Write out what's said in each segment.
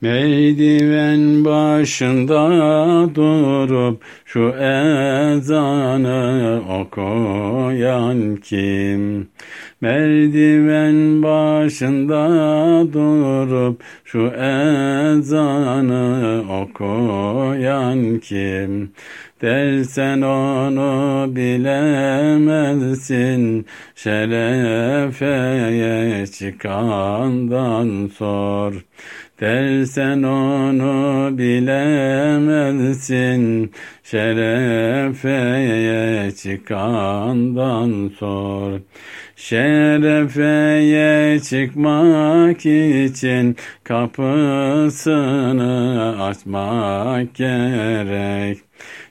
Merdiven başında durup şu ezanı okuyan kim? Merdiven başında durup şu ezanı okuyan kim? Dersen onu bilemezsin, şerefeye çıkandan sor. Dersen onu bilemezsin, şerefeye çıkandan sor. Şerefeye çıkmak için kapısını açmak gerek.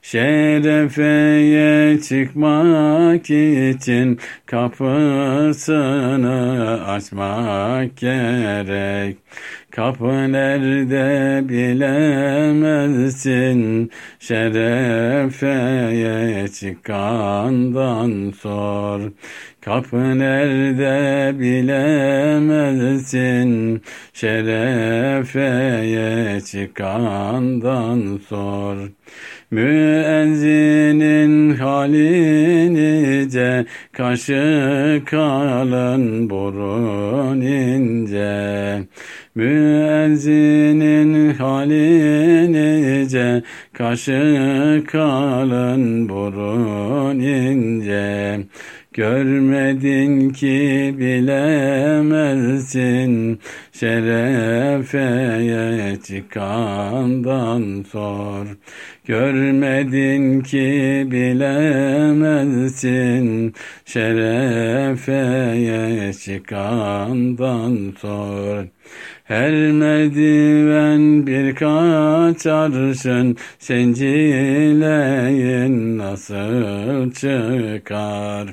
Şerefeye çıkmak için kapısını açmak gerek. Kapı nerede bilemezsin, şerefeye çıkandan sor. Kapı nerede bilemezsin, şerefeye çıkandan sor. Müezzinin hali nice, kaşı kalın burun ince. Müezzinin hali nice, kaşı kalın burun ince. Görmedin ki bilemezsin, şerefeye çıkandan sor. Görmedin ki bilemezsin, şerefeye çıkandan sor. Her merdiven birkaç arşın sencileyin nasıl çıkar?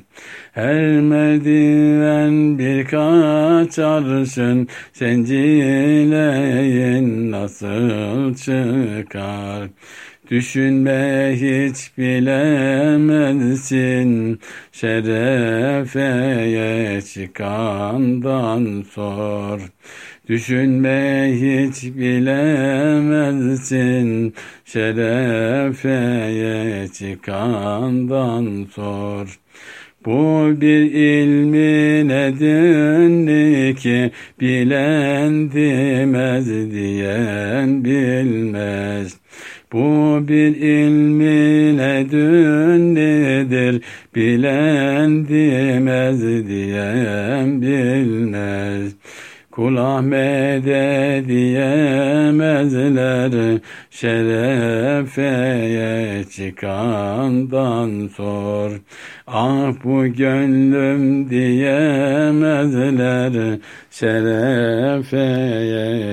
Her merdiven birkaç arşın sencileyin nasıl çıkar? Düşünme hiç bilemezsin, şerefeye çıkandan sor. Düşünme hiç bilemezsin, şerefeye çıkandan sor. Bu bir ilmin edinli ki bilen demez diyen bilmez. Bu bir ilmin edinlidir, bilen demez diyen bilmez. Kul Ahmet'e diyemezler, şerefeye çıkandan sor. Ah bu gönlüm diyemezler, şerefeye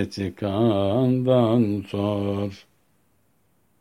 çıkandan sor.